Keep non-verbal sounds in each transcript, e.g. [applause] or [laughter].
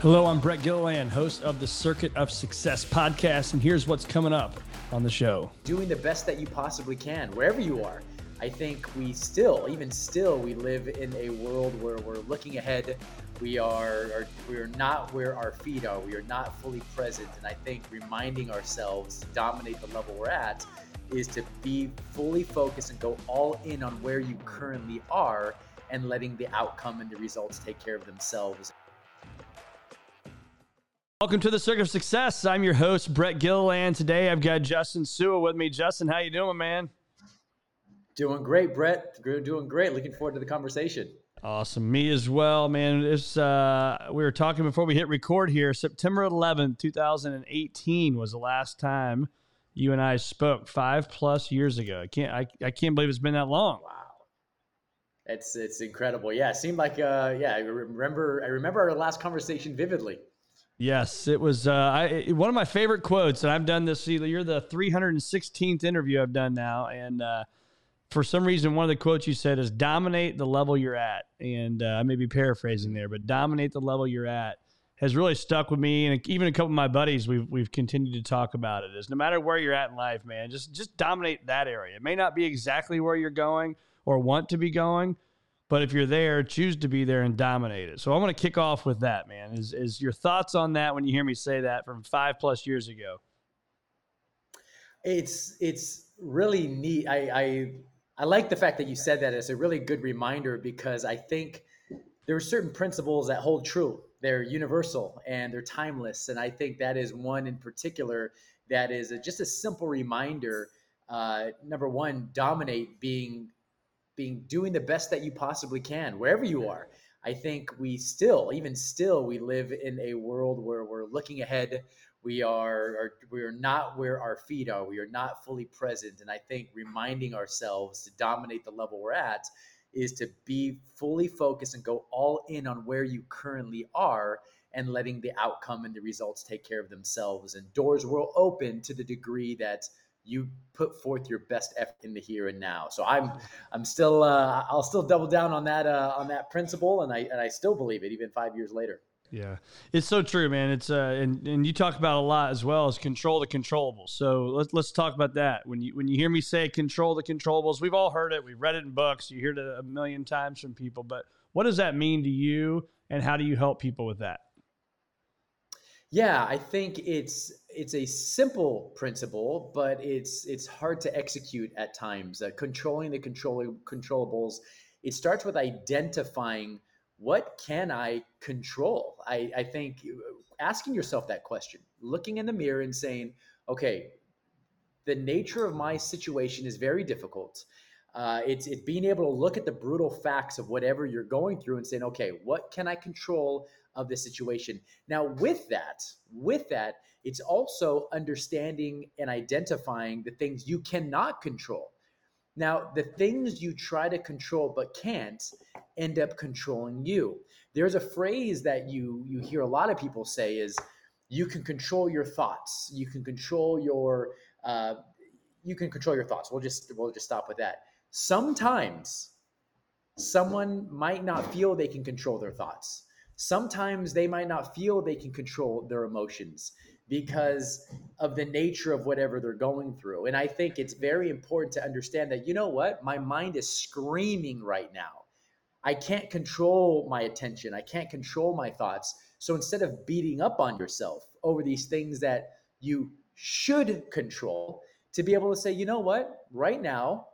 Hello, I'm Brett Gilliland, host of the Circle of Success podcast, and here's what's coming up on the show. Doing the best that you possibly can, wherever you are. I think we still, even still, we live in a world where we're looking ahead. We are, are we are not where our feet are. We are not fully present, and I think reminding ourselves to dominate the level we're at is to be fully focused and go all in on where you currently are, and letting the outcome and the results take care of themselves. Welcome to the Circle of Success. I'm your host, Brett Gilliland. Today I've got Justin Sewell with me. Justin, how you doing, man? Doing great, Brett. Doing great. Looking forward to the conversation. Awesome. Me as well, man. It's, uh, we were talking before we hit record here. September 11th, 2018 was the last time you and I spoke five plus years ago. I can't, I, I can't believe it's been that long. Wow. It's, it's incredible. Yeah. It seemed like, uh, yeah, I remember, I remember our last conversation vividly. Yes, it was uh, I, one of my favorite quotes, and I've done this. You're the 316th interview I've done now, and uh, for some reason, one of the quotes you said is "dominate the level you're at," and uh, I may be paraphrasing there, but "dominate the level you're at" has really stuck with me, and even a couple of my buddies we've we've continued to talk about it. Is no matter where you're at in life, man, just just dominate that area. It may not be exactly where you're going or want to be going, but if you're there, choose to be there and dominate it. So I want to kick off with that, man. Is is your thoughts on that when you hear me say that from five plus years ago? It's it's really neat. I I, I like the fact that you said that. It's a really good reminder because I think there are certain principles that hold true. They're universal and they're timeless, and I think that is one in particular that is a, just a simple reminder. Uh, number one, dominate being being doing the best that you possibly can wherever you are. I think we still, even still, we live in a world where we're looking ahead. We are, are we are not where our feet are. We are not fully present. And I think reminding ourselves to dominate the level we're at is to be fully focused and go all in on where you currently are and letting the outcome and the results take care of themselves. And doors will open to the degree that you put forth your best effort in the here and now. So I'm I'm still uh, I'll still double down on that uh, on that principle, and I and I still believe it even five years later. Yeah, it's so true, man. It's uh, and and you talk about a lot as well as control the controllables. So let's let's talk about that. When you when you hear me say control the controllables, we've all heard it. We've read it in books. You hear it a million times from people. But what does that mean to you, and how do you help people with that? Yeah, I think it's it's a simple principle, but it's it's hard to execute at times. Uh, controlling the control controllables, it starts with identifying what can I control. I, I think asking yourself that question, looking in the mirror and saying, okay, the nature of my situation is very difficult. Uh, it's it's being able to look at the brutal facts of whatever you're going through and saying, okay, what can I control of the situation? Now, with that, with that, it's also understanding and identifying the things you cannot control. Now, the things you try to control but can't end up controlling you. There's a phrase that you you hear a lot of people say is, "You can control your thoughts. You can control your." Uh, you can control your thoughts. We'll just we'll just stop with that Sometimes someone might not feel they can control their thoughts. Sometimes they might not feel they can control their emotions because of the nature of whatever they're going through. And I think it's very important to understand that, you know what? My mind is screaming right now. I can't control my attention, I can't control my thoughts. So instead of beating up on yourself over these things that you should control, to be able to say, you know what? Right now,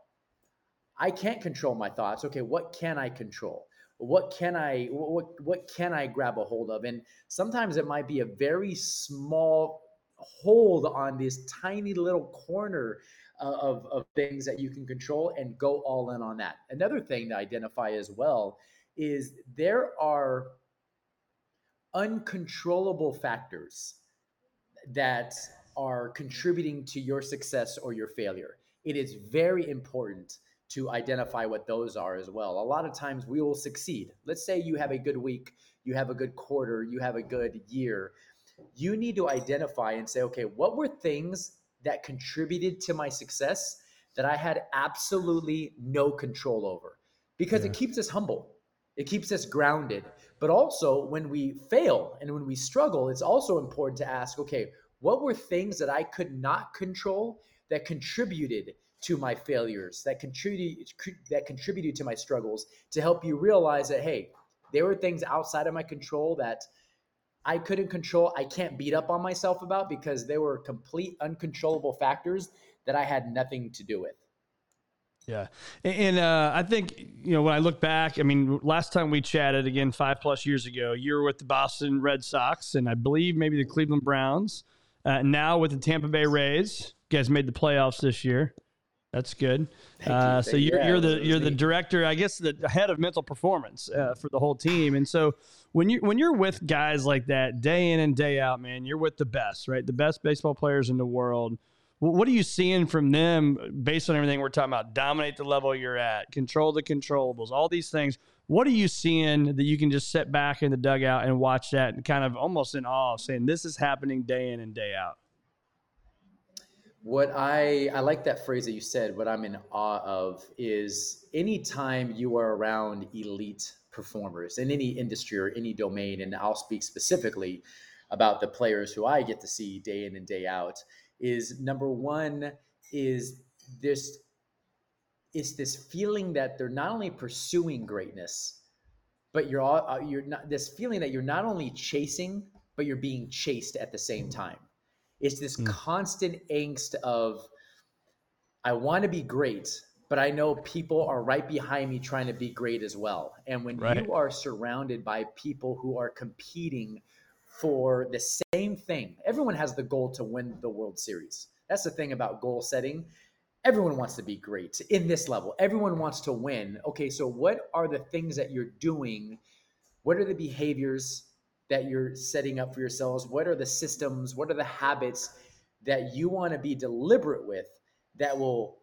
I can't control my thoughts. Okay, what can I control? What can I what what can I grab a hold of? And sometimes it might be a very small hold on this tiny little corner uh, of, of things that you can control and go all in on that. Another thing to identify as well is there are uncontrollable factors that are contributing to your success or your failure. It is very important to identify what those are as well. A lot of times we will succeed. Let's say you have a good week, you have a good quarter, you have a good year. You need to identify and say, okay, what were things that contributed to my success that I had absolutely no control over? Because yeah. it keeps us humble, it keeps us grounded. But also, when we fail and when we struggle, it's also important to ask okay, what were things that I could not control that contributed to my failures, that contributed, that contributed to my struggles to help you realize that, hey, there were things outside of my control that I couldn't control. I can't beat up on myself about because they were complete uncontrollable factors that I had nothing to do with. Yeah. And uh, I think, you know, when I look back, I mean, last time we chatted again, five plus years ago, you were with the Boston Red Sox and I believe maybe the Cleveland Browns. Uh, now with the Tampa Bay Rays, you guys made the playoffs this year. That's good. Uh, so you're, yeah, you're the you're the director, I guess, the head of mental performance uh, for the whole team. And so when you when you're with guys like that day in and day out, man, you're with the best, right? The best baseball players in the world. What are you seeing from them based on everything we're talking about? Dominate the level you're at, control the controllables, all these things. What are you seeing that you can just sit back in the dugout and watch that and kind of almost in awe, saying this is happening day in and day out? What I I like that phrase that you said. What I'm in awe of is anytime you are around elite performers in any industry or any domain, and I'll speak specifically about the players who I get to see day in and day out. Is number one is this is this feeling that they're not only pursuing greatness, but you're all, uh, you're not this feeling that you're not only chasing, but you're being chased at the same time. It's this mm. constant angst of, I want to be great, but I know people are right behind me trying to be great as well. And when right. you are surrounded by people who are competing for the same thing, everyone has the goal to win the World Series. That's the thing about goal setting. Everyone wants to be great in this level. Everyone wants to win. Okay, so what are the things that you're doing? What are the behaviors that you're setting up for yourselves? What are the systems? What are the habits that you want to be deliberate with that will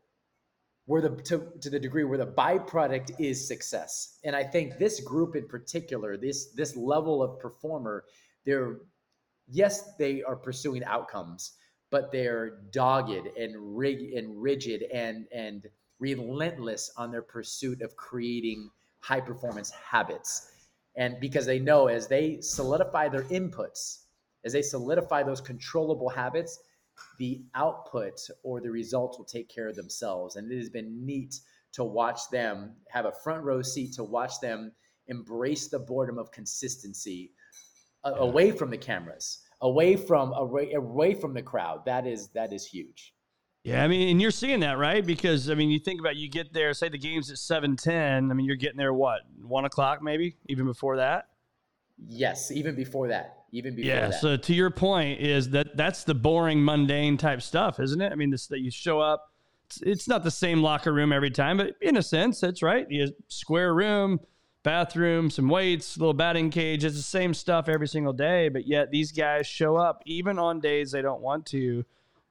where the to, to the degree where the byproduct is success and i think this group in particular this this level of performer they're yes they are pursuing outcomes but they're dogged and rig and rigid and and relentless on their pursuit of creating high performance habits and because they know as they solidify their inputs, as they solidify those controllable habits, the output or the results will take care of themselves. And it has been neat to watch them have a front row seat to watch them embrace the boredom of consistency away from the cameras, away from away, away from the crowd. That is that is huge. Yeah, I mean, and you're seeing that, right? Because I mean, you think about you get there, say the game's at seven ten. I mean, you're getting there what one o'clock, maybe even before that. Yes, even before that. Even before yeah. That. So to your point, is that that's the boring, mundane type stuff, isn't it? I mean, this that you show up. It's, it's not the same locker room every time, but in a sense, it's right. You square room, bathroom, some weights, little batting cage. It's the same stuff every single day, but yet these guys show up even on days they don't want to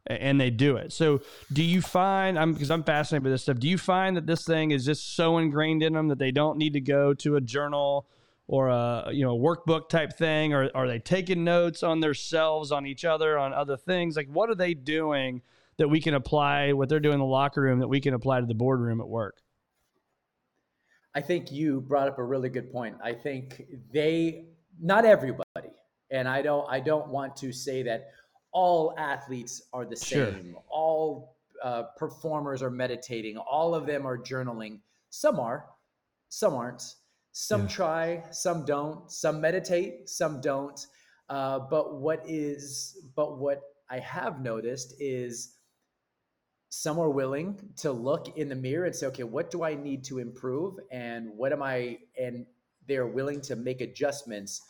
and they do it. So, do you find I'm because I'm fascinated by this stuff. Do you find that this thing is just so ingrained in them that they don't need to go to a journal or a you know workbook type thing, or are they taking notes on themselves, on each other, on other things? Like, what are they doing that we can apply? What they're doing in the locker room that we can apply to the boardroom at work? I think you brought up a really good point. I think they, not everybody, and I don't, I don't want to say that all athletes are the same. Sure. All uh, performers are meditating. All of them are journaling. Some are, some aren't. Some yeah. try, some don't. Some meditate, some don't. Uh, but what is, but what I have noticed is some are willing to look in the mirror and say, okay, what do I need to improve? And what am I, and they're willing to make adjustments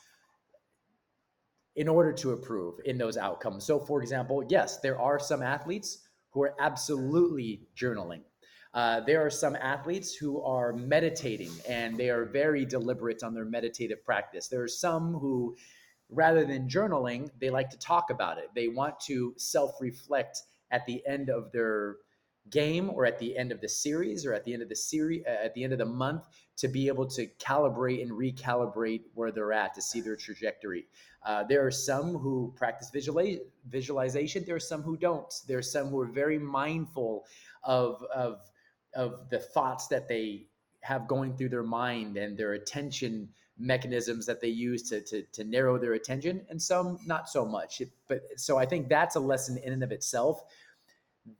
in order to improve in those outcomes. So, for example, yes, there are some athletes who are absolutely journaling. Uh, there are some athletes who are meditating and they are very deliberate on their meditative practice. There are some who, rather than journaling, they like to talk about it. They want to self reflect at the end of their game or at the end of the series or at the end of the series uh, at the end of the month to be able to calibrate and recalibrate where they're at to see their trajectory uh, there are some who practice visualization there are some who don't there are some who are very mindful of of of the thoughts that they have going through their mind and their attention mechanisms that they use to, to, to narrow their attention and some not so much. But so I think that's a lesson in and of itself.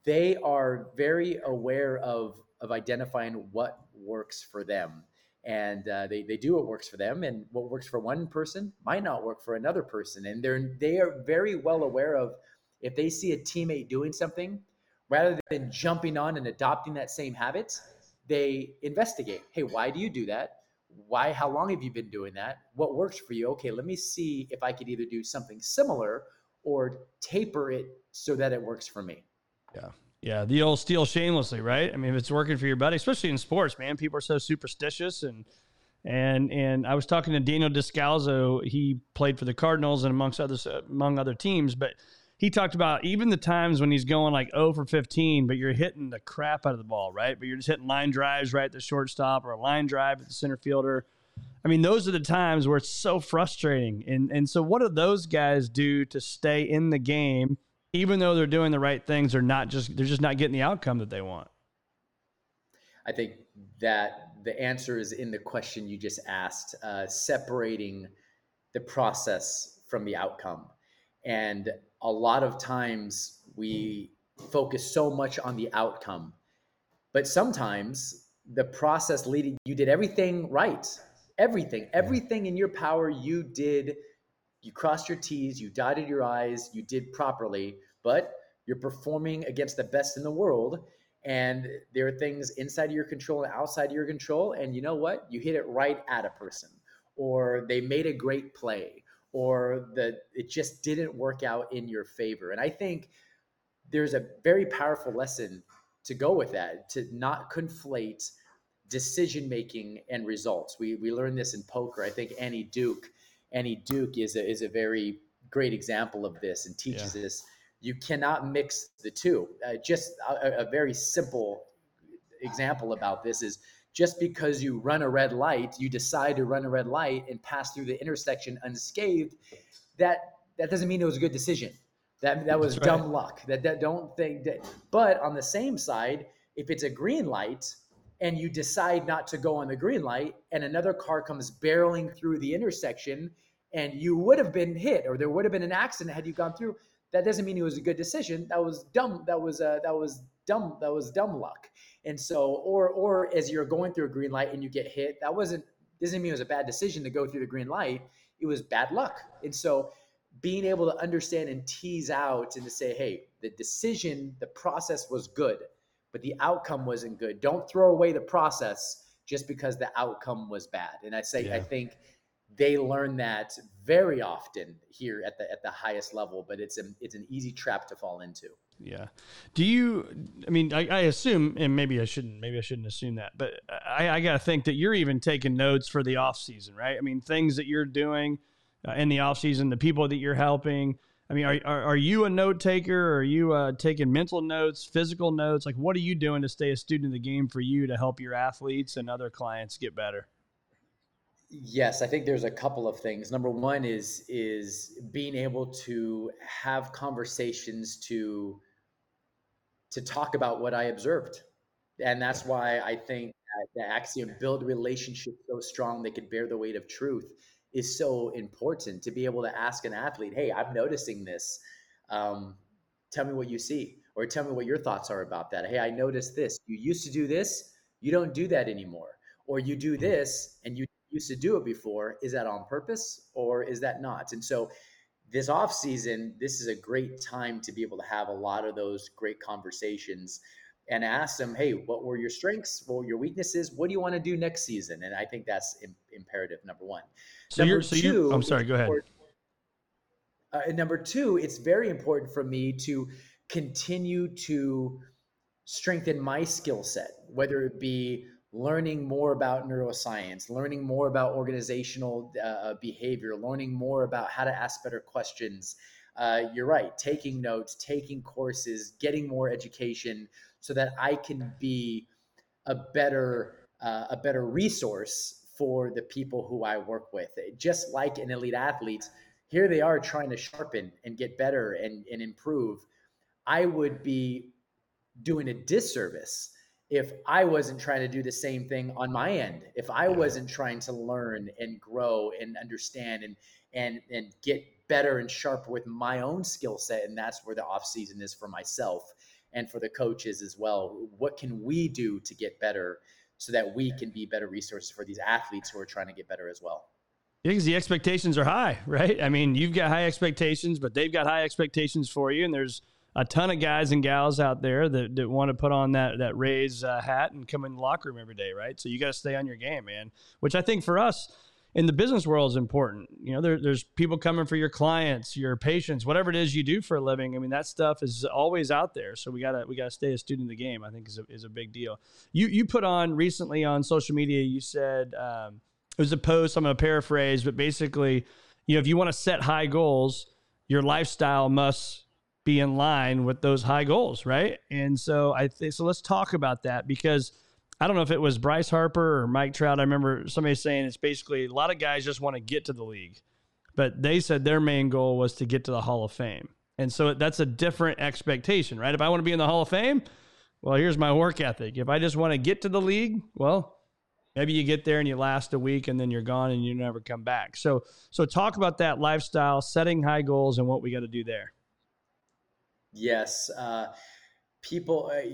They are very aware of, of identifying what works for them. And uh, they, they do what works for them. And what works for one person might not work for another person. And they're they are very well aware of if they see a teammate doing something rather than jumping on and adopting that same habit they investigate. Hey why do you do that? Why how long have you been doing that? What works for you? Okay let me see if i could either do something similar or taper it so that it works for me yeah yeah, the old steal shamelessly, right? I mean, if it's working for your buddy, especially in sports, man, people are so superstitious and and and I was talking to Daniel Descalso. He played for the Cardinals and amongst others, uh, among other teams, but he talked about even the times when he's going like 0 for 15, but you're hitting the crap out of the ball, right? But you're just hitting line drives right at the shortstop or a line drive at the center fielder. I mean, those are the times where it's so frustrating. And and so what do those guys do to stay in the game? Even though they're doing the right things, they're not just they're just not getting the outcome that they want. I think that the answer is in the question you just asked, uh, separating the process from the outcome. And a lot of times we focus so much on the outcome, but sometimes the process leading, you did everything right. Everything, everything in your power you did you crossed your T's, you dotted your I's, you did properly, but you're performing against the best in the world. And there are things inside of your control and outside of your control. And you know what? You hit it right at a person, or they made a great play, or that it just didn't work out in your favor. And I think there's a very powerful lesson to go with that, to not conflate decision making and results. We we learned this in poker. I think Annie Duke Annie Duke is a, is a very great example of this and teaches yeah. this. You cannot mix the two. Uh, just a, a very simple example about this is just because you run a red light, you decide to run a red light and pass through the intersection unscathed, that that doesn't mean it was a good decision. That that was dumb luck. That that don't think that. But on the same side, if it's a green light and you decide not to go on the green light and another car comes barreling through the intersection and you would have been hit or there would have been an accident had you gone through that doesn't mean it was a good decision. That was dumb that was uh, that was dumb that was dumb luck. And so or or as you're going through a green light and you get hit that wasn't doesn't mean it was a bad decision to go through the green light. It was bad luck. And so being able to understand and tease out and to say hey the decision the process was good but the outcome wasn't good. Don't throw away the process just because the outcome was bad. And I say yeah. I think they learn that very often here at the at the highest level, but it's a it's an easy trap to fall into. Yeah. Do you? I mean, I, I assume, and maybe I shouldn't. Maybe I shouldn't assume that, but I, I got to think that you're even taking notes for the off season, right? I mean, things that you're doing uh, in the off season, the people that you're helping. I mean, are, are, are you a note taker? Are you uh, taking mental notes, physical notes? Like, what are you doing to stay a student of the game for you to help your athletes and other clients get better? Yes, I think there's a couple of things. Number one is is being able to have conversations to to talk about what I observed, and that's why I think the axiom build relationships so strong they could bear the weight of truth is so important to be able to ask an athlete, "Hey, I'm noticing this. Um, tell me what you see, or tell me what your thoughts are about that. Hey, I noticed this. You used to do this. You don't do that anymore, or you do this and you used to do it before. Is that on purpose, or is that not?" And so this off season, this is a great time to be able to have a lot of those great conversations and ask them, hey, what were your strengths? What were your weaknesses? What do you want to do next season? And I think that's Im- imperative, number one. So number you're, so two, you, I'm sorry, go ahead. Uh, and number two, it's very important for me to continue to strengthen my skill set, whether it be learning more about neuroscience, learning more about organizational uh, behavior, learning more about how to ask better questions. Uh, you're right, taking notes, taking courses, getting more education so that I can be a better uh, a better resource for the people who I work with. Just like an elite athlete, here they are trying to sharpen and get better and, and improve. I would be doing a disservice if I wasn't trying to do the same thing on my end, if I wasn't trying to learn and grow and understand and and and get better and sharper with my own skill set, and that's where the off season is for myself and for the coaches as well. What can we do to get better so that we can be better resources for these athletes who are trying to get better as well? because the expectations are high, [laughs] right? I mean, you've got high expectations, but they've got high expectations for you, and there's a ton of guys and gals out there that, that want to put on that that Rays uh, hat and come in the locker room every day, right? So you got to stay on your game, man. Which I think for us in the business world is important. You know, there, there's people coming for your clients, your patients, whatever it is you do for a living. I mean, that stuff is always out there. So we gotta we gotta stay a student of the game. I think is a, is a big deal. You you put on recently on social media. You said um, it was a post. I'm gonna paraphrase, but basically, you know, if you want to set high goals, your lifestyle must be in line with those high goals, right? And so I think so. Let's talk about that because I don't know if it was Bryce Harper or Mike Trout. I remember somebody saying it's basically a lot of guys just want to get to the league, but they said their main goal was to get to the Hall of Fame. And so that's a different expectation, right? If I want to be in the Hall of Fame, well, here's my work ethic. If I just want to get to the league, well, maybe you get there and you last a week and then you're gone and you never come back. So so talk about that lifestyle, setting high goals and what we got to do there. Yes, uh, people uh,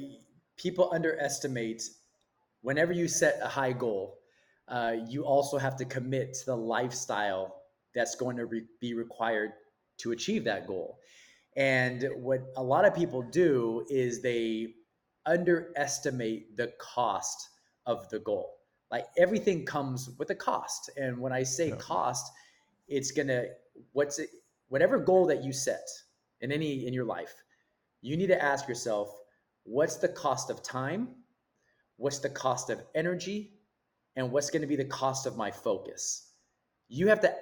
people underestimate whenever you set a high goal. Uh, you also have to commit to the lifestyle that's going to re- be required to achieve that goal. And what a lot of people do is they underestimate the cost of the goal. Like everything comes with a cost. And when I say yeah. cost, it's gonna what's it whatever goal that you set in any in your life, you need to ask yourself what's the cost of time? What's the cost of energy? And what's going to be the cost of my focus? You have to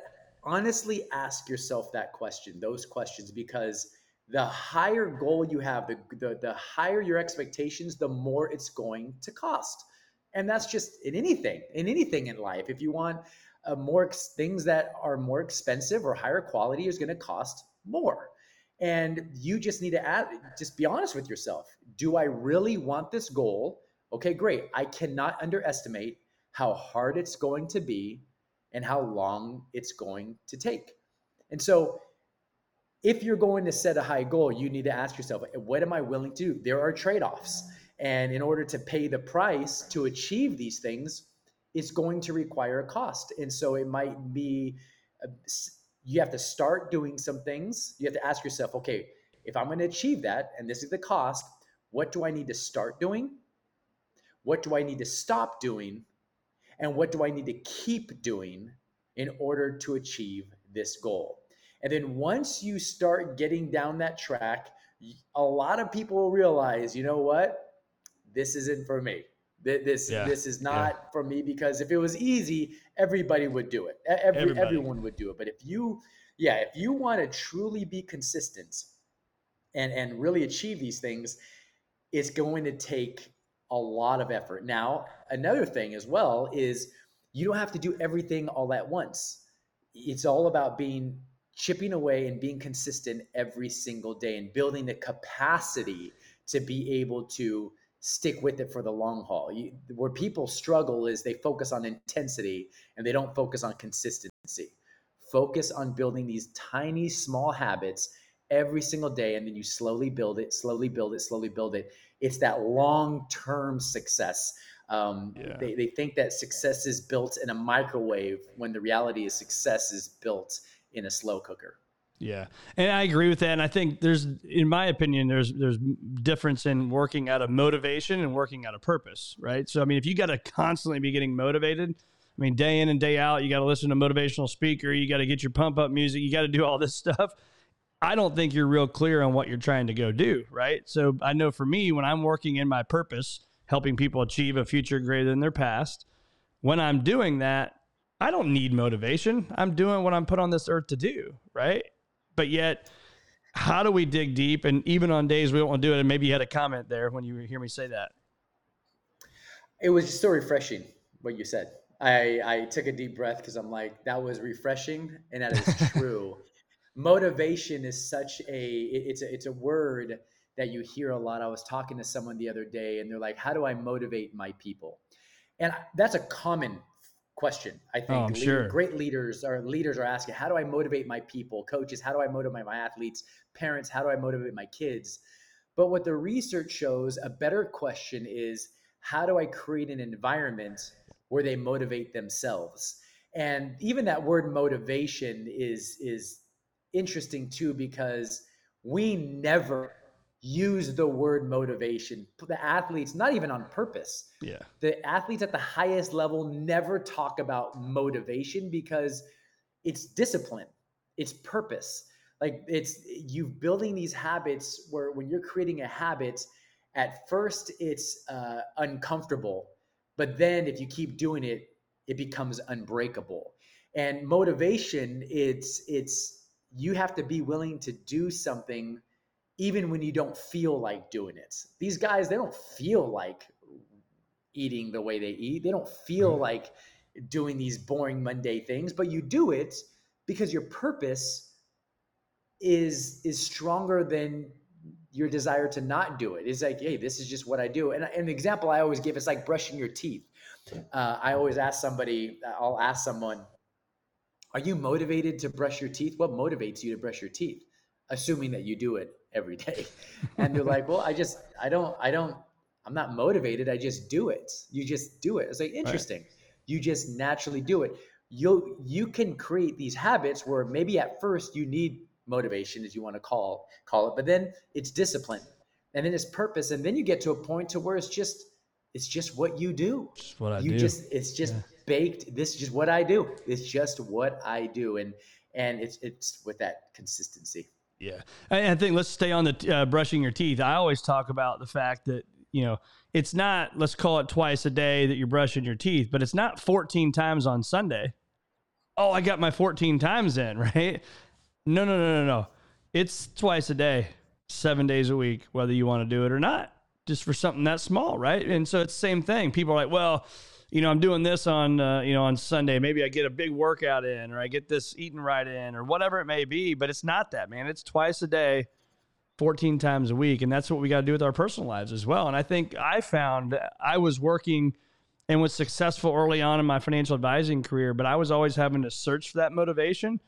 honestly ask yourself that question, those questions, because the higher goal you have, the, the, the higher your expectations, the more it's going to cost. And that's just in anything, in anything in life. If you want uh, more things that are more expensive or higher quality is going to cost more. And you just need to add, just be honest with yourself. Do I really want this goal? Okay, great. I cannot underestimate how hard it's going to be and how long it's going to take. And so, if you're going to set a high goal, you need to ask yourself, what am I willing to do? There are trade offs. And in order to pay the price to achieve these things, it's going to require a cost. And so, it might be uh, you have to start doing some things. You have to ask yourself, okay, if I'm going to achieve that, and this is the cost, what do I need to start doing? What do I need to stop doing? And what do I need to keep doing in order to achieve this goal? And then once you start getting down that track, a lot of people will realize, you know what? This isn't for me. This yeah. this is not yeah. for me because if it was easy, everybody would do it. Every, everyone would do it. But if you, yeah, if you want to truly be consistent and and really achieve these things, it's going to take a lot of effort. Now, another thing as well is you don't have to do everything all at once. It's all about being chipping away and being consistent every single day and building the capacity to be able to stick with it for the long haul. You, where people struggle is they focus on intensity and they don't focus on consistency. Focus on building these tiny, small habits every single day, and then you slowly build it, slowly build it, slowly build it. It's that long term success. Um, yeah. they, they think that success is built in a microwave when the reality is success is built in a slow cooker. Yeah, and I agree with that. And I think there's, in my opinion, there's there's difference in working out of motivation and working out of purpose, right? So I mean, if you got to constantly be getting motivated, I mean, day in and day out, you got to listen to motivational speaker, you got to get your pump up music, you got to do all this [laughs] stuff. I don't think you're real clear on what you're trying to go do, right? So I know for me, when I'm working in my purpose, helping people achieve a future greater than their past, when I'm doing that, I don't need motivation. I'm doing what I'm put on this earth to do, right? but yet how do we dig deep and even on days we don't want to do it and maybe you had a comment there when you hear me say that it was just so refreshing what you said i i took a deep breath because i'm like that was refreshing and that is true [laughs] motivation is such a it's a it's a word that you hear a lot. I was talking to someone the other day and they're like, How do I motivate my people? And that's a common question. I oh, think oh, sure. great leaders or leaders are asking, How do I motivate my people? Coaches, how do I motivate my athletes? Parents, how do I motivate my kids? But what the research shows, a better question is, How do I create an environment where they motivate themselves? And even that word motivation is is interesting too because we never use the word motivation. The athletes, not even on purpose. Yeah. The athletes at the highest level never talk about motivation because it's discipline, it's purpose. Like it's you building these habits where when you're creating a habit, at first it's uh, uncomfortable, but then if you keep doing it, it becomes unbreakable. And motivation, it's it's you have to be willing to do something even when you don't feel like doing it. These guys, they don't feel like eating the way they eat. They don't feel mm-hmm. like doing these boring Monday things, but you do it because your purpose is is stronger than your desire to not do it. It's like, hey, this is just what I do. And, and an example I always give is like brushing your teeth. Uh, I always ask somebody, I'll ask someone, are you motivated to brush your teeth? What motivates you to brush your teeth? Assuming that you do it every day. [laughs] And they're like, well, I just, I don't, I don't, I'm not motivated. I just do it. You just do it. It's like, interesting. Right. You just naturally do it. You you can create these habits where maybe at first you need motivation, as you want to call call it, but then it's discipline, and then it's purpose, and then you get to a point to where it's just it's just what you do. Just what I you do. just it's just yeah. Baked. This is just what I do. It's just what I do, and and it's it's with that consistency. Yeah, and I think let's stay on the uh, brushing your teeth. I always talk about the fact that you know it's not let's call it twice a day that you're brushing your teeth, but it's not 14 times on Sunday. Oh, I got my 14 times in, [laughs] right? No, no, no, no, no. It's twice a day, seven days a week, whether you want to do it or not, just for something that small, right? And so it's the same thing. People are like, well, you know, I'm doing this on, uh, you know, on Sunday. Maybe I get a big workout in, or I get this eating right in, or whatever it may be. But it's not that, man. It's twice a day, 14 times a week, and that's what we got to do with our personal lives as well. And I think I found I was working and was successful early on in my financial advising career, but I was always having to search for that motivation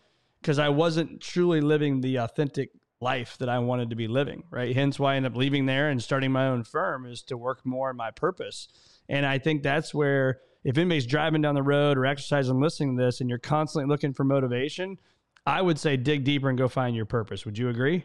because I wasn't truly living the authentic life that I wanted to be living. Right. Hence why I ended up leaving there and starting my own firm is to work more in my purpose and I think that's where if anybody's driving down the road or exercising listening to this and you're constantly looking for motivation, I would say dig deeper and go find your purpose. Would you agree?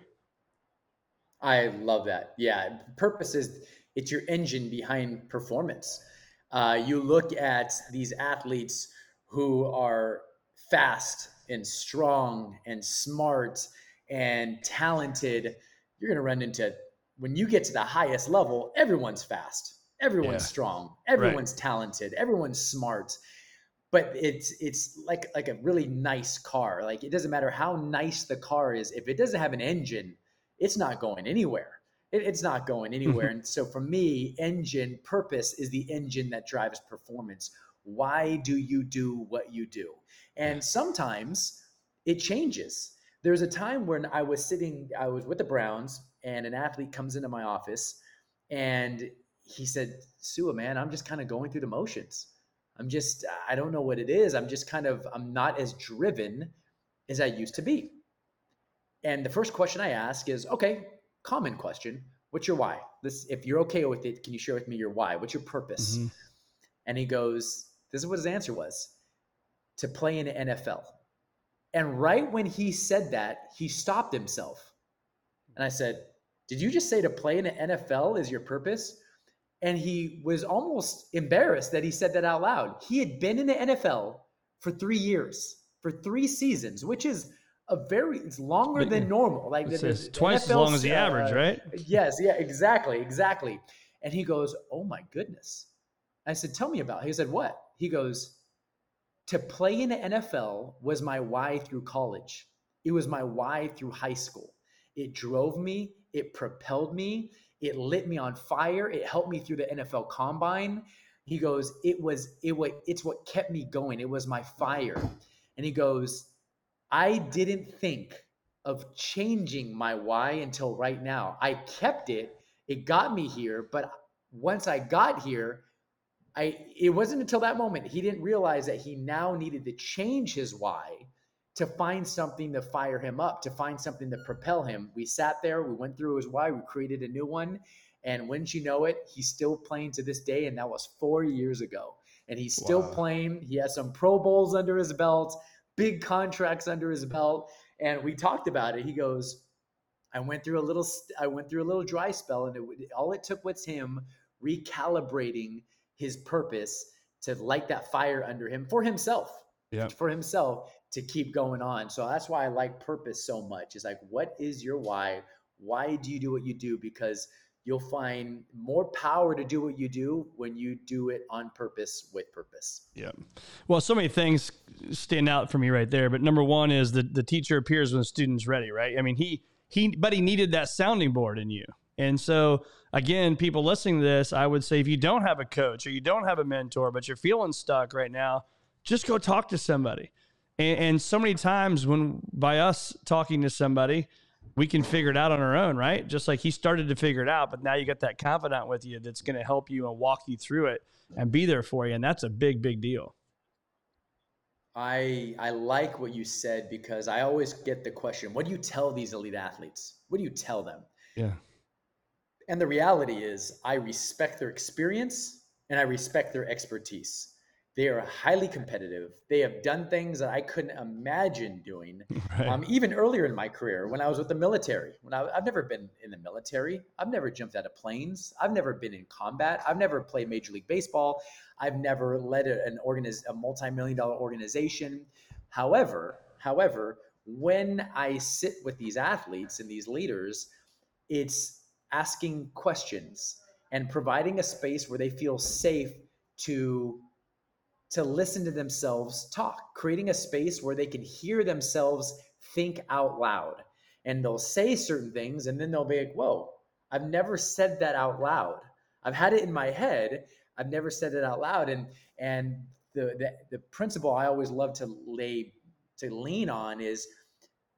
I love that. Yeah. Purpose is it's your engine behind performance. Uh, you look at these athletes who are fast and strong and smart and talented. You're going to run into when you get to the highest level, everyone's fast everyone's yeah. strong. Everyone's right. talented. Everyone's smart. But it's it's like like a really nice car. Like it doesn't matter how nice the car is if it doesn't have an engine it's not going anywhere. It, it's not going anywhere. Mm-hmm. And so for me engine purpose is the engine that drives performance. Why do you do what you do? And sometimes it changes. There's a time when i was sitting i was with the browns and an athlete comes into my office and he said, Sua, man, I'm just kind of going through the motions. I'm just, I don't know what it is. I'm just kind of, I'm not as driven as I used to be. And the first question I ask is, okay, common question. What's your why? This, if you're okay with it, can you share with me your why? What's your purpose? Mm-hmm. And he goes, this is what his answer was to play in the NFL. And right when he said that, he stopped himself. And I said, Did you just say to play in the NFL is your purpose? And he was almost embarrassed that he said that out loud. He had been in the NFL for three years, for three seasons, which is a very it's longer than normal. Like the, the, twice NFL, as long as the uh, average, right? Yes, yeah, exactly, exactly. And he goes, "Oh my goodness!" I said, "Tell me about." It. He said, "What?" He goes, "To play in the NFL was my why through college. It was my why through high school. It drove me. It propelled me." It lit me on fire. It helped me through the NFL combine. He goes, it was it was it's what kept me going. It was my fire. And he goes, I didn't think of changing my why until right now. I kept it. It got me here, but once I got here, I it wasn't until that moment he didn't realize that he now needed to change his why to find something to fire him up, to find something to propel him. We sat there, we went through his why, we created a new one, and wouldn't you know it, he's still playing to this day, and that was four years ago. And he's still wow. playing. He has some Pro Bowls under his belt, big contracts under his belt, and we talked about it. He goes, "I went through a little, I went through a little dry spell, and it, all it took was him recalibrating." his purpose to light that fire under him for himself. Yeah. For himself to keep going on. So that's why I like purpose so much. Is like, what is your why? Why do you do what you do? Because you'll find more power to do what you do when you do it on purpose with purpose. Yeah. Well, so many things stand out for me right there. But number one is that the teacher appears when the student's ready, right? I mean, he he but he needed that sounding board in you. And so, again, people listening to this, I would say if you don't have a coach or you don't have a mentor, but you're feeling stuck right now, just go talk to somebody. And, and so many times, when by us talking to somebody, we can figure it out on our own, right? Just like he started to figure it out, but now you got that confidant with you that's going to help you and walk you through it and be there for you. And that's a big, big deal. I I like what you said because I always get the question, what do you tell these elite athletes? What do you tell them? Yeah. And the reality is, I respect their experience and I respect their expertise. They are highly competitive. They have done things that I couldn't imagine doing. [laughs] Right. Um, even earlier in my career, when I was with the military, when I, have never been in the military, I've never jumped out of planes. I've never been in combat. I've never played Major League Baseball. I've never led an organiz- a multi-million dollar organization. However, however, when I sit with these athletes and these leaders, it's asking questions and providing a space where they feel safe to to listen to themselves talk creating a space where they can hear themselves think out loud and they'll say certain things and then they'll be like whoa i've never said that out loud i've had it in my head i've never said it out loud and and the the, the principle i always love to lay to lean on is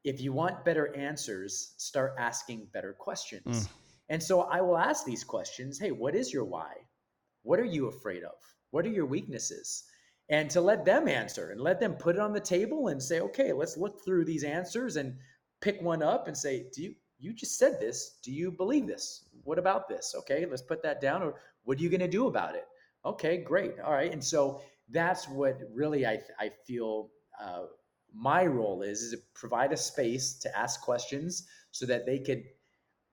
if you want better answers start asking better questions mm. And so I will ask these questions Hey, what is your why? What are you afraid of? What are your weaknesses? And to let them answer and let them put it on the table and say, Okay, let's look through these answers and pick one up and say, Do you, you just said this. Do you believe this? What about this? Okay, let's put that down. Or what are you going to do about it? Okay, great. All right. And so that's what really I, I feel uh, my role is, is to provide a space to ask questions so that they could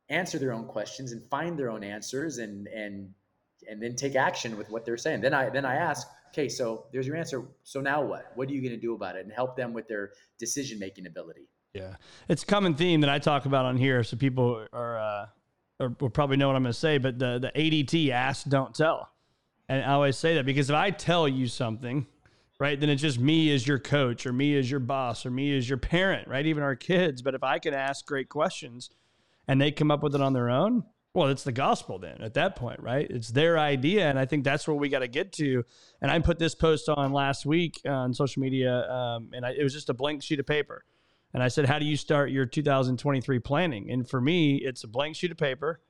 answer their own questions and find their own answers and and and then take action with what they're saying. Then I then I ask, okay, so there's your answer. So now what? What are you going to do about it? And help them with their decision making ability. Yeah, it's a common theme that I talk about on here, so people are uh, or will probably know what I'm going to say. But the the ADT ask, don't tell, and I always say that because if I tell you something, right, then it's just me as your coach, or me as your boss, or me as your parent, right? Even our kids. But if I can ask great questions and they come up with it on their own, well, it's the gospel then at that point, right? It's their idea. And I think that's where we got to get to. And I put this post on last week on social media, um, and I, it was just a blank sheet of paper. And I said, How do you start your 2023 planning? And for me, it's a blank sheet of paper,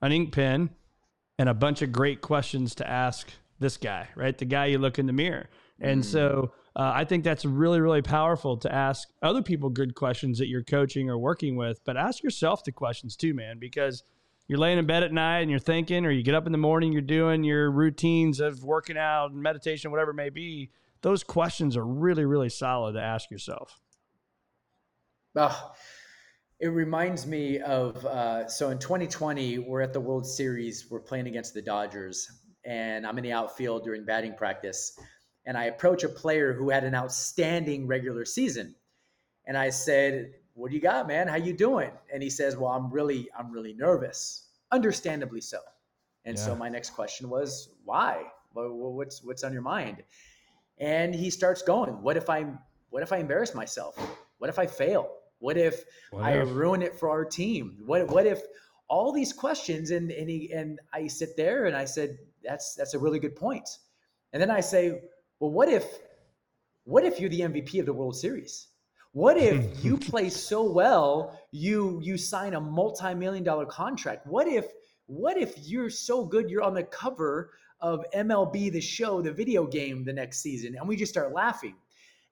an ink pen, and a bunch of great questions to ask this guy, right? The guy you look in the mirror. And mm. so uh, I think that's really, really powerful to ask other people good questions that you're coaching or working with, but ask yourself the questions too, man, because you're laying in bed at night and you're thinking, or you get up in the morning, you're doing your routines of working out and meditation, whatever it may be. Those questions are really, really solid to ask yourself. Oh, it reminds me of uh, so in 2020, we're at the World Series, we're playing against the Dodgers, and I'm in the outfield during batting practice and I approach a player who had an outstanding regular season. And I said, "What do you got, man? How you doing?" And he says, "Well, I'm really I'm really nervous." Understandably so. And yeah. so my next question was, "Why? What's what's on your mind?" And he starts going, "What if I'm, what if I embarrass myself? What if I fail? What if what I if? ruin it for our team? What what if all these questions and and he and I sit there and I said, "That's that's a really good point." And then I say, well, what if what if you're the MVP of the World Series? What if [laughs] you play so well, you you sign a multi-million dollar contract? What if what if you're so good you're on the cover of MLB the show, the video game the next season and we just start laughing.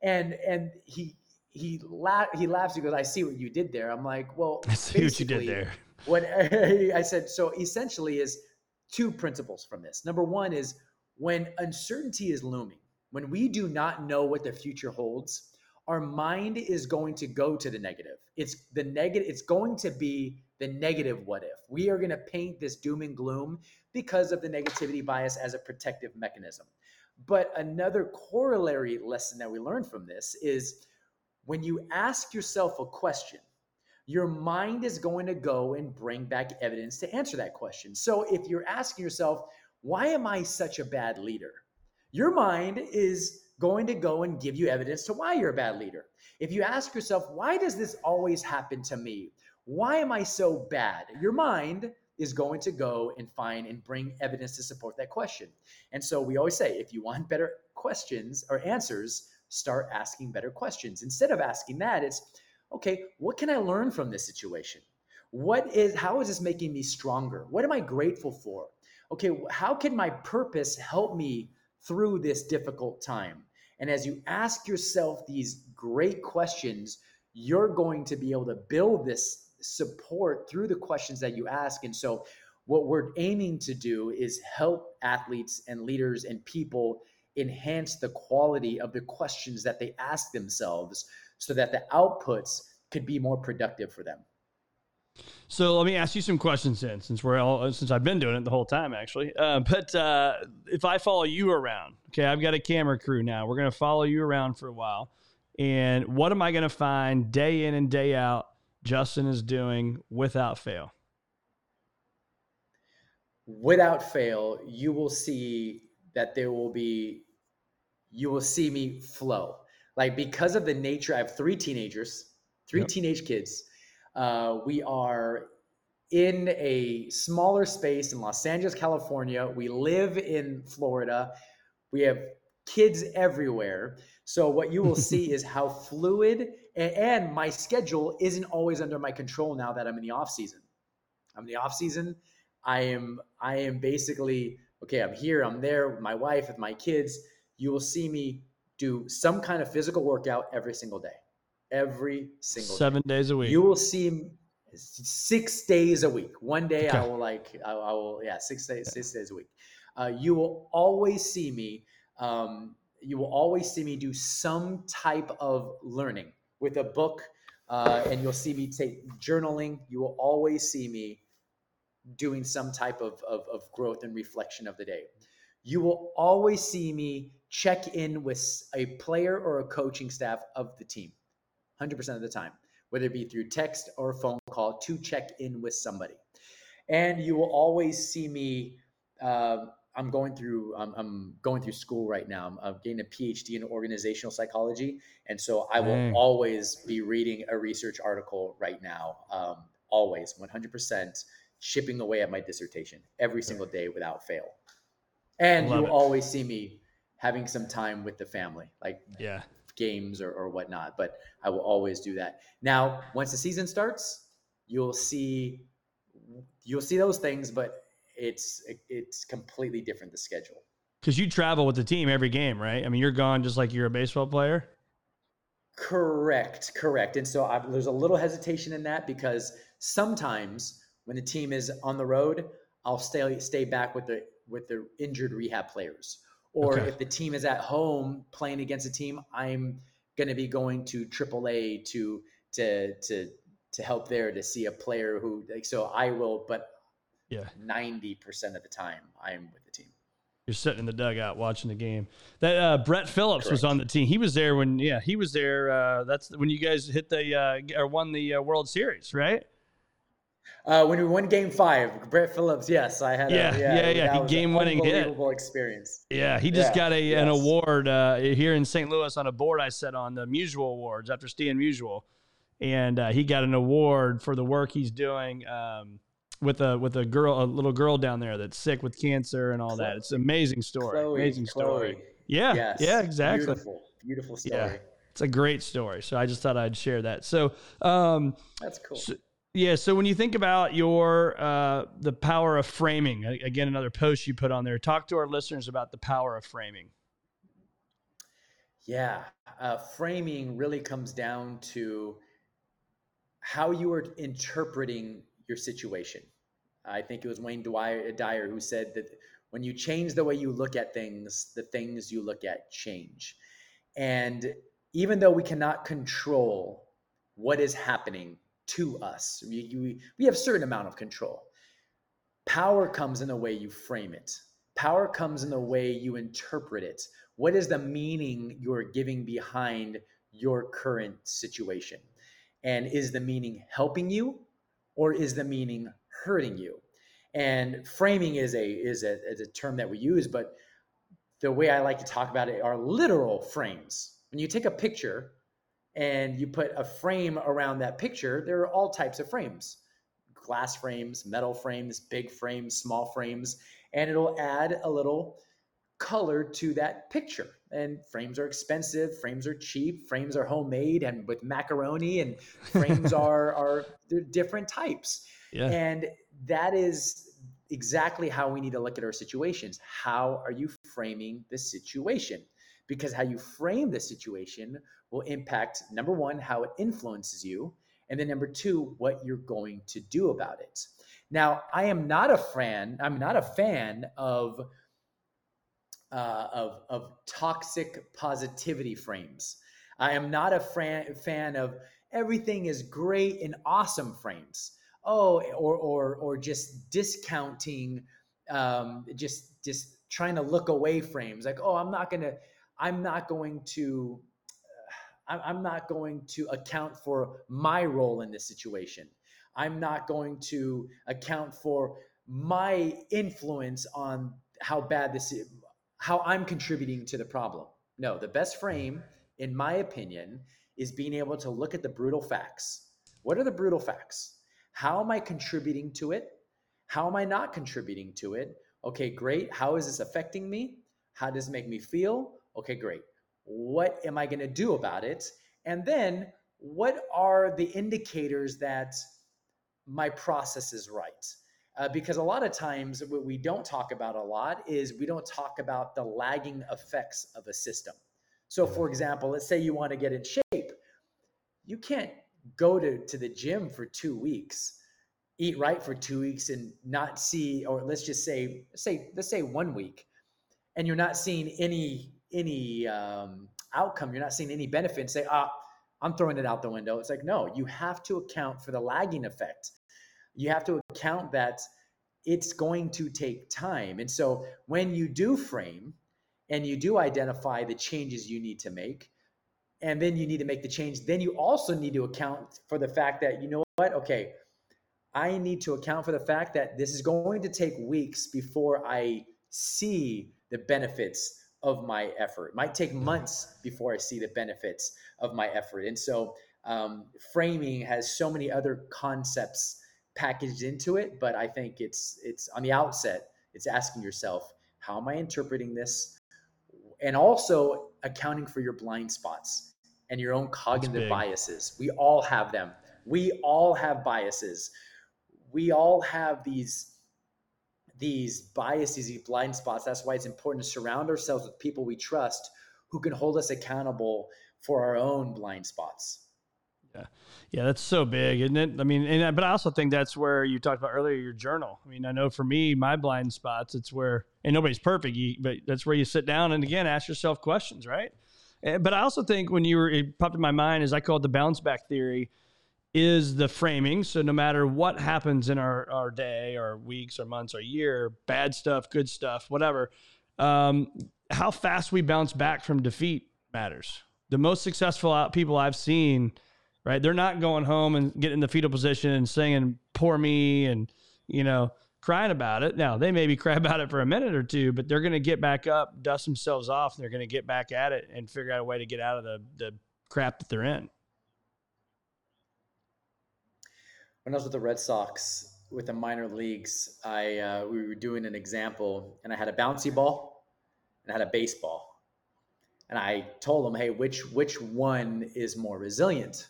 And and he he la- he laughs he goes I see what you did there. I'm like, well, [laughs] I see what you did there. What [laughs] I said so essentially is two principles from this. Number 1 is when uncertainty is looming, when we do not know what the future holds, our mind is going to go to the negative. It's the negative, it's going to be the negative what if. We are going to paint this doom and gloom because of the negativity bias as a protective mechanism. But another corollary lesson that we learned from this is when you ask yourself a question, your mind is going to go and bring back evidence to answer that question. So if you're asking yourself, why am I such a bad leader? Your mind is going to go and give you evidence to why you're a bad leader. If you ask yourself, why does this always happen to me? Why am I so bad? Your mind is going to go and find and bring evidence to support that question. And so we always say, if you want better questions or answers, start asking better questions. Instead of asking that, it's okay, what can I learn from this situation? What is how is this making me stronger? What am I grateful for? Okay, how can my purpose help me through this difficult time? And as you ask yourself these great questions, you're going to be able to build this support through the questions that you ask. And so, what we're aiming to do is help athletes and leaders and people enhance the quality of the questions that they ask themselves so that the outputs could be more productive for them. So let me ask you some questions then, since we're all since I've been doing it the whole time actually. Uh, but uh, if I follow you around, okay, I've got a camera crew now. We're gonna follow you around for a while, and what am I gonna find day in and day out? Justin is doing without fail. Without fail, you will see that there will be, you will see me flow. Like because of the nature, I have three teenagers, three yep. teenage kids uh, we are in a smaller space in Los Angeles, California. We live in Florida. We have kids everywhere. So what you will see [laughs] is how fluid and, and, my schedule isn't always under my control now that I'm in the off season. I'm in the off season. I am I am basically okay, I'm here, I'm there with my wife, with my kids. You will see me do some kind of physical workout every single day every single seven day. days a week. You will see six days a week. One day okay. I will like I, I, will yeah six days six days a week. Uh, you will always see me. Um, you will always see me do some type of learning with a book, uh, and you'll see me take journaling. You will always see me doing some type of, of, of growth and reflection of the day. You will always see me check in with a player or a coaching staff of the team. 100% of the time, whether it be through text or phone call to check in with somebody. And you will always see me. Uh, I'm going through. I'm, I'm, going through school right now. I'm, I'm, getting a PhD in organizational psychology, and so I will Dang. always be reading a research article right now. Um, always, 100% chipping away at my dissertation every single day without fail. And you'll always see me having some time with the family, like yeah, games or, or whatnot, but I will always do that. Now, once the season starts, you'll see you'll see those things, but it's it's completely different the schedule. Because you travel with the team every game, right? I mean, you're gone just like you're a baseball player. Correct, correct. And so I, there's a little hesitation in that because sometimes when the team is on the road, I'll stay stay back with the with the injured rehab players or okay. if the team is at home playing against a team, I'm going to be going to AAA to to to to help there to see a player who like so I will, but yeah, ninety percent of the time I am with the team. You're sitting in the dugout watching the game. That uh, Brett Phillips Correct. was on the team. He was there when yeah he was there. Uh, that's when you guys hit the uh, or won the uh, World Series, right? Uh, when we won Game Five, Brett Phillips. Yes, I had. Yeah, a, yeah, yeah. yeah. Game winning hit. Experience. Yeah, he just yeah, got a yes. an award uh, here in St. Louis on a board I set on the Musial Awards after Stan Musial, and uh, he got an award for the work he's doing. Um, with a with a girl, a little girl down there that's sick with cancer and all Chloe. that. It's an amazing story. Chloe, amazing Chloe. story. Yeah, yes. yeah, exactly. Beautiful, beautiful story. Yeah It's a great story. So I just thought I'd share that. So um, that's cool. So, yeah. So when you think about your uh, the power of framing, again, another post you put on there. Talk to our listeners about the power of framing. Yeah, uh, framing really comes down to how you are interpreting your situation. I think it was Wayne Dyer, Dyer who said that when you change the way you look at things, the things you look at change. And even though we cannot control what is happening to us, we, we, we have certain amount of control. Power comes in the way you frame it. Power comes in the way you interpret it. What is the meaning you're giving behind your current situation? And is the meaning helping you or is the meaning hurting you? And framing is a is a, is a term that we use, but the way I like to talk about it are literal frames. When you take a picture and you put a frame around that picture, there are all types of frames glass frames, metal frames, big frames, small frames, and it'll add a little color to that picture. And frames are expensive, frames are cheap, frames are homemade and with macaroni, and frames [laughs] are are different types. Yeah. And that is exactly how we need to look at our situations. How are you framing the situation? Because how you frame the situation will impact number one, how it influences you, and then number two, what you're going to do about it. Now, I am not a fan, I'm not a fan of uh, of, of toxic positivity frames. I am not a fan, fan of everything is great and awesome frames oh, or or or just discounting, um, just just trying to look away frames like, oh, I'm not gonna, I'm not going to, uh, I'm not going to account for my role in this situation. I'm not going to account for my influence on how bad this is, how I'm contributing to the problem. No, the best frame, in my opinion, is being able to look at the brutal facts. What are the brutal facts? How am I contributing to it? How am I not contributing to it? Okay, great. How is this affecting me? How does it make me feel? Okay, great. What am I going to do about it? And then what are the indicators that my process is right? Uh, because a lot of times what we don't talk about a lot is we don't talk about the lagging effects of a system. So, for example, let's say you want to get in shape. You can't go to, to the gym for two weeks, eat right for two weeks, and not see, or let's just say, say, let's say one week, and you're not seeing any any um, outcome, you're not seeing any benefit, and say, ah, I'm throwing it out the window. It's like, no, you have to account for the lagging effect. You have to account that it's going to take time. And so when you do frame and you do identify the changes you need to make, and then you need to make the change. Then you also need to account for the fact that, you know what? Okay, I need to account for the fact that this is going to take weeks before I see the benefits of my effort. It might take months before I see the benefits of my effort. And so, um, framing has so many other concepts packaged into it, but I think it's it's on the outset, it's asking yourself, how am I interpreting this? And also accounting for your blind spots and your own cognitive biases. We all have them. We all have biases. We all have these these biases, these blind spots. That's why it's important to surround ourselves with people we trust who can hold us accountable for our own blind spots. Yeah. Yeah, that's so big, isn't it? I mean, and but I also think that's where you talked about earlier your journal. I mean, I know for me, my blind spots, it's where and nobody's perfect, but that's where you sit down and again ask yourself questions, right? Eh, but I also think when you were, it popped in my mind, as I call it the bounce back theory, is the framing. So no matter what happens in our, our day or weeks or months or year, bad stuff, good stuff, whatever, um, how fast we bounce back from defeat matters. The most successful people I've seen, right, they're not going home and getting in the fetal position and saying, poor me, and, you know, crying about it. Now, they maybe [laughs] cry about it for a minute or two, but they're going to get back up, dust themselves off, and they're going to get back at it and figure out a way to get out of the, the crap that they're in. When I was with the Red Sox, with the minor leagues, I uh, we were doing an example, and I had a bouncy ball and I had a baseball. And I told them, hey, which which one is more resilient?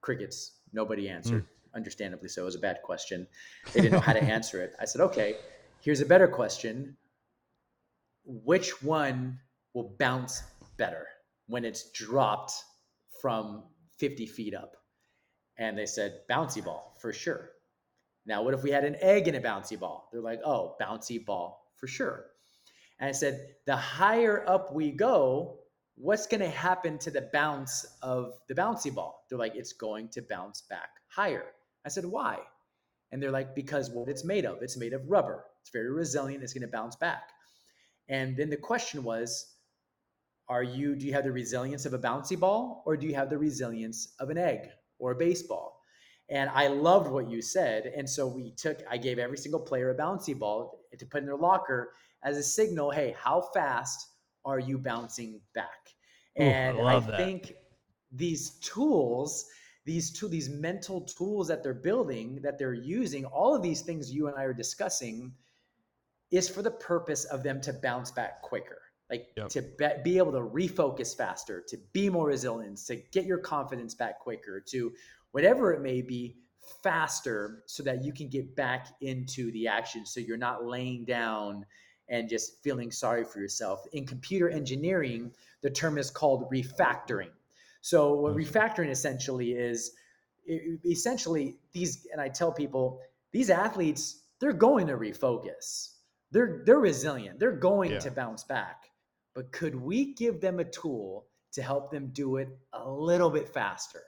Crickets. Nobody answered. Mm. Understandably so. It was a bad question. They didn't know how to [laughs] answer it. I said, okay, here's a better question. Which one will bounce better when it's dropped from 50 feet up? And they said, bouncy ball for sure. Now, what if we had an egg in a bouncy ball? They're like, oh, bouncy ball for sure. And I said, the higher up we go, what's going to happen to the bounce of the bouncy ball? They're like, it's going to bounce back higher. I said, why? And they're like, because what it's made of, it's made of rubber. It's very resilient. It's going to bounce back. And then the question was, are you, do you have the resilience of a bouncy ball or do you have the resilience of an egg or a baseball? And I loved what you said. And so we took, I gave every single player a bouncy ball to put in their locker as a signal hey, how fast are you bouncing back? And Ooh, I, I think these tools, these two, these mental tools that they're building, that they're using, all of these things you and I are discussing is for the purpose of them to bounce back quicker like yep. to be, be, able to refocus faster to be more resilient to get your confidence back quicker to whatever it may be faster so that you can get back into the action so you're not laying down and just feeling sorry for yourself in computer engineering the term is called refactoring so what mm-hmm. refactoring essentially is essentially these and i tell people these athletes they're going to refocus they're they're resilient they're going yeah. to bounce back but could we give them a tool to help them do it a little bit faster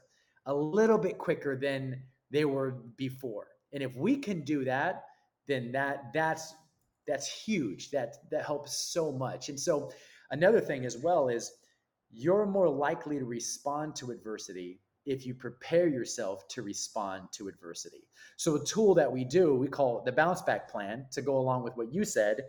a little bit quicker than they were before. And if we can do that, then that that's that's huge. That that helps so much. And so another thing as well is you're more likely to respond to adversity if you prepare yourself to respond to adversity. So a tool that we do, we call the bounce back plan to go along with what you said,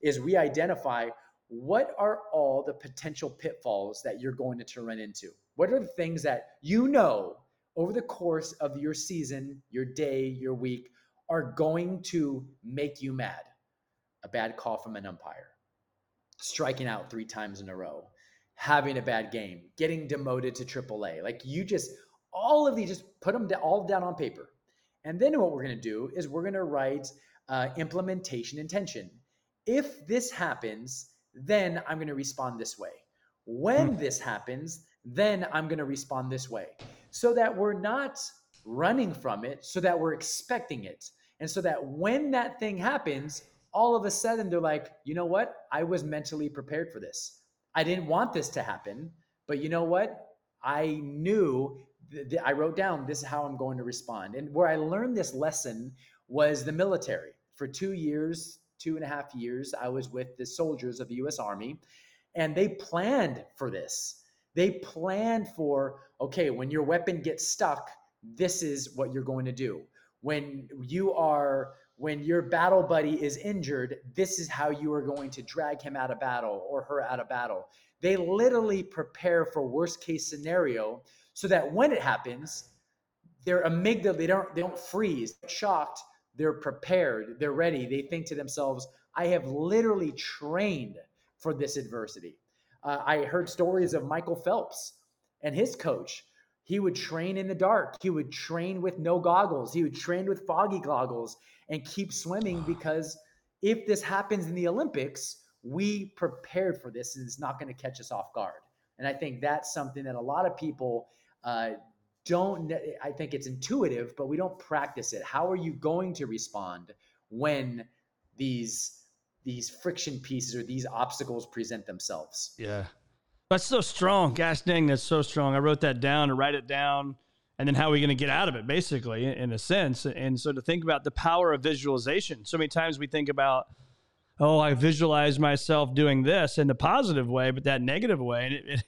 is we identify what are all the potential pitfalls that you're going to run into? What are the things that you know over the course of your season, your day, your week are going to make you mad. A bad call from an umpire, striking out three times in a row, having a bad game, getting demoted to AAA. Like you just, all of these, just put them all down on paper. And then what we're going to do is we're going to write uh, implementation intention. If this happens, then I'm going to respond this way. When hmm. this happens, then I'm going to respond this way so that we're not running from it, so that we're expecting it. And so that when that thing happens, all of a sudden they're like, you know what? I was mentally prepared for this. I didn't want this to happen, but you know what? I knew, th- th- I wrote down, this is how I'm going to respond. And where I learned this lesson was the military. For two years, two and a half years, I was with the soldiers of the US Army, and they planned for this. They planned for, okay, when your weapon gets stuck, this is what you're going to do. When you are when your battle buddy is injured, this is how you are going to drag him out of battle or her out of battle. They literally prepare for worst case scenario so that when it happens, they're amygdala, they don't they don't freeze, shocked, they're prepared, they're ready. They think to themselves, I have literally trained for this adversity. Uh, I heard stories of Michael Phelps and his coach. He would train in the dark. He would train with no goggles. He would train with foggy goggles and keep swimming because if this happens in the Olympics, we prepared for this and it's not going to catch us off guard. And I think that's something that a lot of people uh, don't, I think it's intuitive, but we don't practice it. How are you going to respond when these these friction pieces or these obstacles present themselves. Yeah. That's so strong. Gosh dang, that's so strong. I wrote that down to write it down. And then how are we going to get out of it, basically, in a sense? And so to think about the power of visualization. So many times we think about, oh, I visualize myself doing this in the positive way, but that negative way. And it, it,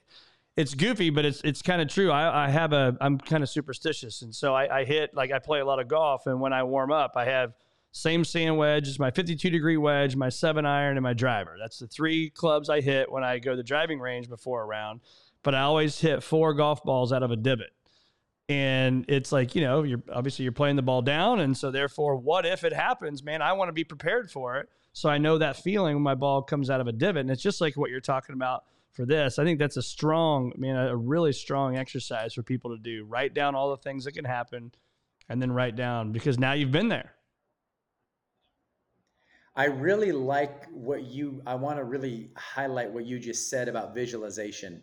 it's goofy, but it's it's kind of true. I, I have a I'm kind of superstitious, and so I, I hit like I play a lot of golf, and when I warm up, I have – same sand wedge as my 52 degree wedge, my seven iron, and my driver. That's the three clubs I hit when I go to the driving range before a round. But I always hit four golf balls out of a divot. And it's like, you know, you're obviously you're playing the ball down. And so therefore, what if it happens, man? I want to be prepared for it. So I know that feeling when my ball comes out of a divot. And it's just like what you're talking about for this. I think that's a strong, I mean, a really strong exercise for people to do. Write down all the things that can happen and then write down because now you've been there. I really like what you, I want to really highlight what you just said about visualization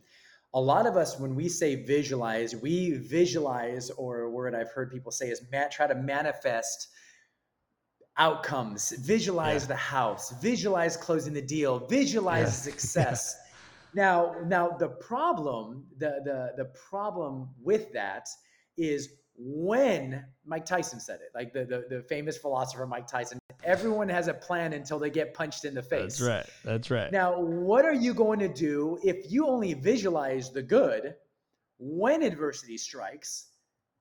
a lot of us when we say visualize we visualize or a word i've heard people say is man, try to manifest outcomes visualize yeah. the house visualize closing the deal visualize yeah. success [laughs] now now the problem the the the problem with that is when Mike Tyson said it, like the, the, the famous philosopher Mike Tyson, everyone has a plan until they get punched in the face. That's right. That's right. Now, what are you going to do if you only visualize the good when adversity strikes?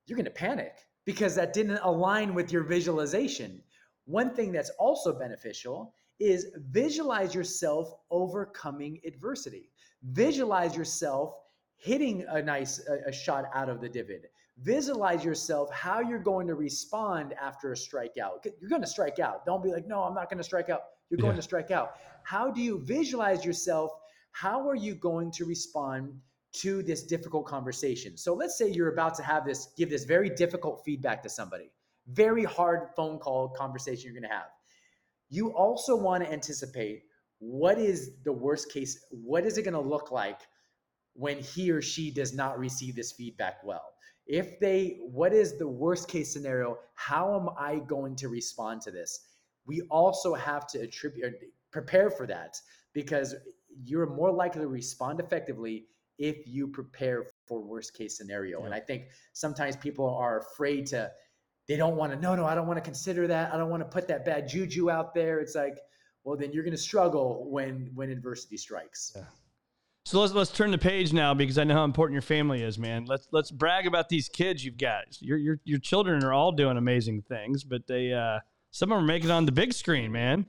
You're going to panic because that didn't align with your visualization. One thing that's also beneficial is visualize yourself overcoming adversity. Visualize yourself hitting a nice a, a shot out of the divot visualize yourself how you're going to respond after a strikeout. You're going to strike out. Don't be like, no, I'm not going to strike out. You're going yeah. to strike out. How do you visualize yourself? How are you going to respond to this difficult conversation? So let's say you're about to have this, give this very difficult feedback to somebody, very hard phone call conversation you're going to have. You also want to anticipate what is the worst case, what is it going to look like when he or she does not receive this feedback well? if they what is the worst case scenario how am i going to respond to this we also have to attribute prepare for that because you're more likely to respond effectively if you prepare for worst case scenario yeah. and i think sometimes people are afraid to they don't want to no no i don't want to consider that i don't want to put that bad juju out there it's like well then you're going to struggle when when adversity strikes yeah. So let's let's turn the page now because I know how important your family is, man. Let's let's brag about these kids you've got. Your your your children are all doing amazing things, but they uh, some of them are making it on the big screen, man.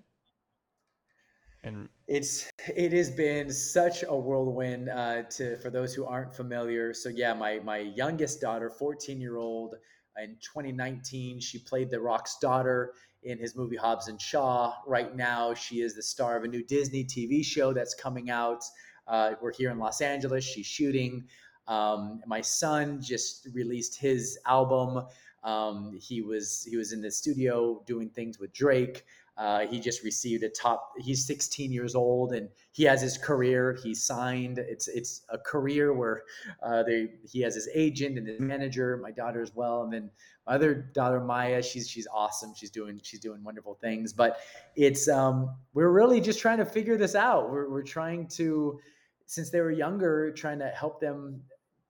And it's it has been such a whirlwind uh, to for those who aren't familiar. So yeah, my my youngest daughter, 14 year old, in 2019, she played the Rock's daughter in his movie Hobbs and Shaw. Right now, she is the star of a new Disney TV show that's coming out. Uh, we're here in Los Angeles. She's shooting. Um, my son just released his album. Um, he was he was in the studio doing things with Drake. Uh, he just received a top. He's 16 years old and he has his career. He signed. It's it's a career where uh, they he has his agent and his manager. My daughter as well, and then my other daughter Maya. She's she's awesome. She's doing she's doing wonderful things. But it's um, we're really just trying to figure this out. We're we're trying to since they were younger, trying to help them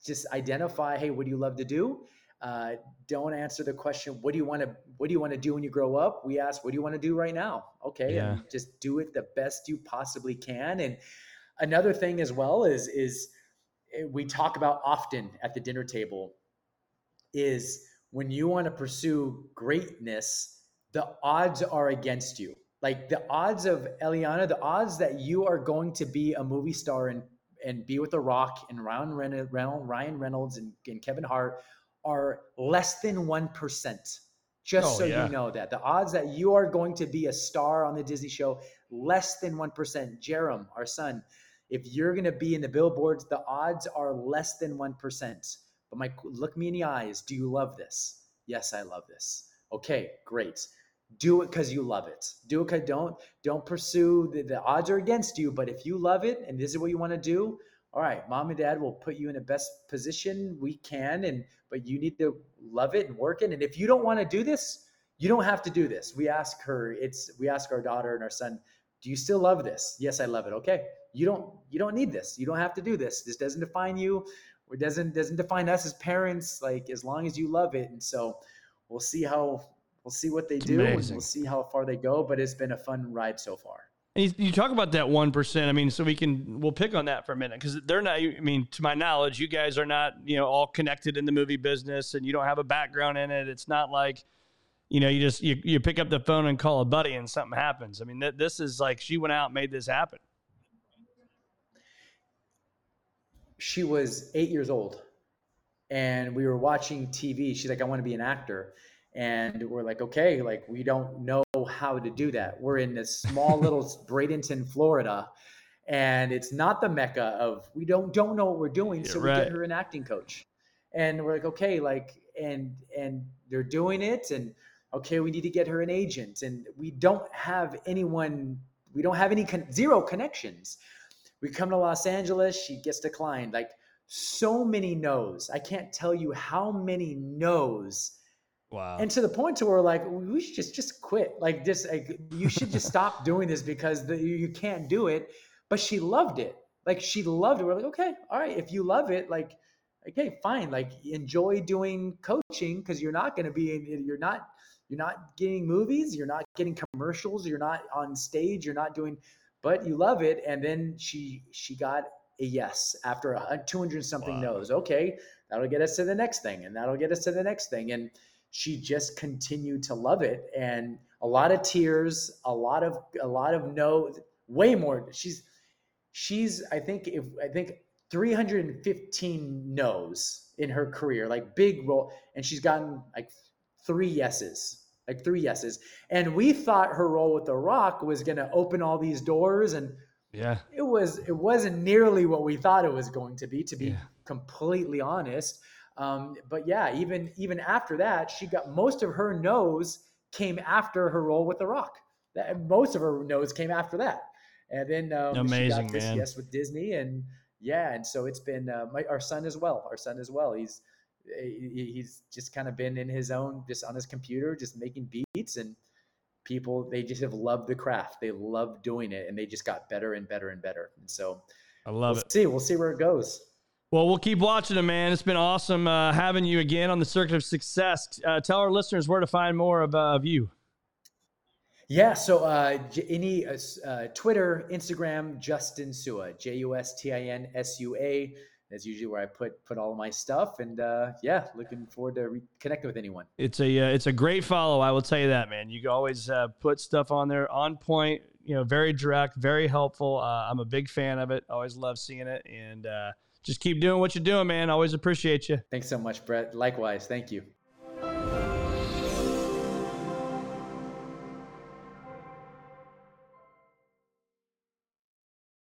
just identify, hey, what do you love to do? Uh, don't answer the question, what do you want to what do you want to do when you grow up? We ask, what do you want to do right now? Okay, yeah. and just do it the best you possibly can. And another thing as well is is eh, we talk about often at the dinner table is when you want to pursue greatness, the odds are against you like the odds of Eliana, the odds that you are going to be a movie star and and be with The Rock and Ryan Reynolds, Ryan Reynolds and, and Kevin Hart are less than one percent. Just oh, so yeah. you know that the odds that you are going to be a star on the Disney show less than one percent. Jerem, our son, if you're going to be in the billboards, the odds are less than one percent. But my look me in the eyes. Do you love this? Yes, I love this. Okay, great do it because you love it do it because don't don't pursue the, the odds are against you but if you love it and this is what you want to do all right mom and dad will put you in the best position we can and but you need to love it and work it. And if you don't want to do this you don't have to do this. We ask her it's we ask our daughter and our son do you still love this? Yes i love it. Okay you don't you don't need this. You don't have to do this. This doesn't define you. Or doesn't doesn't define us as parents like as long as you love it. And so we'll see how we'll see what they do amazing. and we'll see how far they go. But it's been a fun ride so far. And you, you talk about that one percent. I mean, so we can we'll pick on that for a minute because they're not. I mean, to my knowledge, you guys are not you know all connected in the movie business, and you don't have a background in it. It's not like you know you just you, you pick up the phone and call a buddy and something happens. I mean, th- this is like she went out and made this happen. She was eight years old and we were watching TV. She's like, I want to be an actor. And we're like, okay, like we don't know how to do that. We're in this small [laughs] little Bradenton, Florida, and it's not the mecca of we don't don't know what we're doing. so we get her an acting coach. And we're like, okay, like and and they're doing it and okay, we need to get her an agent. And we don't have anyone, we don't have any con- zero connections. We come to Los Angeles, she gets declined. Like so many no's. I can't tell you how many no's. Wow. And to the point to where like we should just just quit. Like just like, you should just stop [laughs] doing this because the, you can't do it. But she loved it. Like she loved it. We're like, okay, all right. If you love it, like, okay, fine. Like enjoy doing coaching because you're not going to be. In you're not. You're not getting movies. You're not getting commercials. You're not on stage. You're not doing. But you love it. And then she she got a yes after a 200 something wow. no's. Okay, that'll get us to the next thing, and that'll get us to the next thing. And she just continued to love it, and a lot of tears, a lot of a lot of no, way more. She's she's I think if I think 315 no's in her career, like big role, and she's gotten like three yeses like three yeses. And we thought her role with The Rock was going to open all these doors and yeah. It was it wasn't nearly what we thought it was going to be to be yeah. completely honest. Um, but yeah, even even after that, she got most of her no's came after her role with The Rock. That, most of her no's came after that. And then um, amazing she got this man. yes with Disney and yeah, and so it's been uh, my, our son as well. Our son as well. He's he's just kind of been in his own, just on his computer, just making beats and people they just have loved the craft they love doing it and they just got better and better and better and so i love we'll it see we'll see where it goes well we'll keep watching it man it's been awesome uh, having you again on the Circle of Success uh, tell our listeners where to find more of, uh, of you yeah so uh, any uh, uh, twitter instagram justin sua j-u-s-t-i-n-s-u-a that's usually where I put put all my stuff. And uh, yeah, looking forward to reconnecting with anyone. It's a uh, it's a great follow. I will tell you that, man. You always uh, put stuff on there on point. You know, very direct, very helpful. Uh, I'm a big fan of it. Always love seeing it, and uh, just keep doing what you're doing, man. Always appreciate you. Thanks so much, Brett. Likewise. Thank you.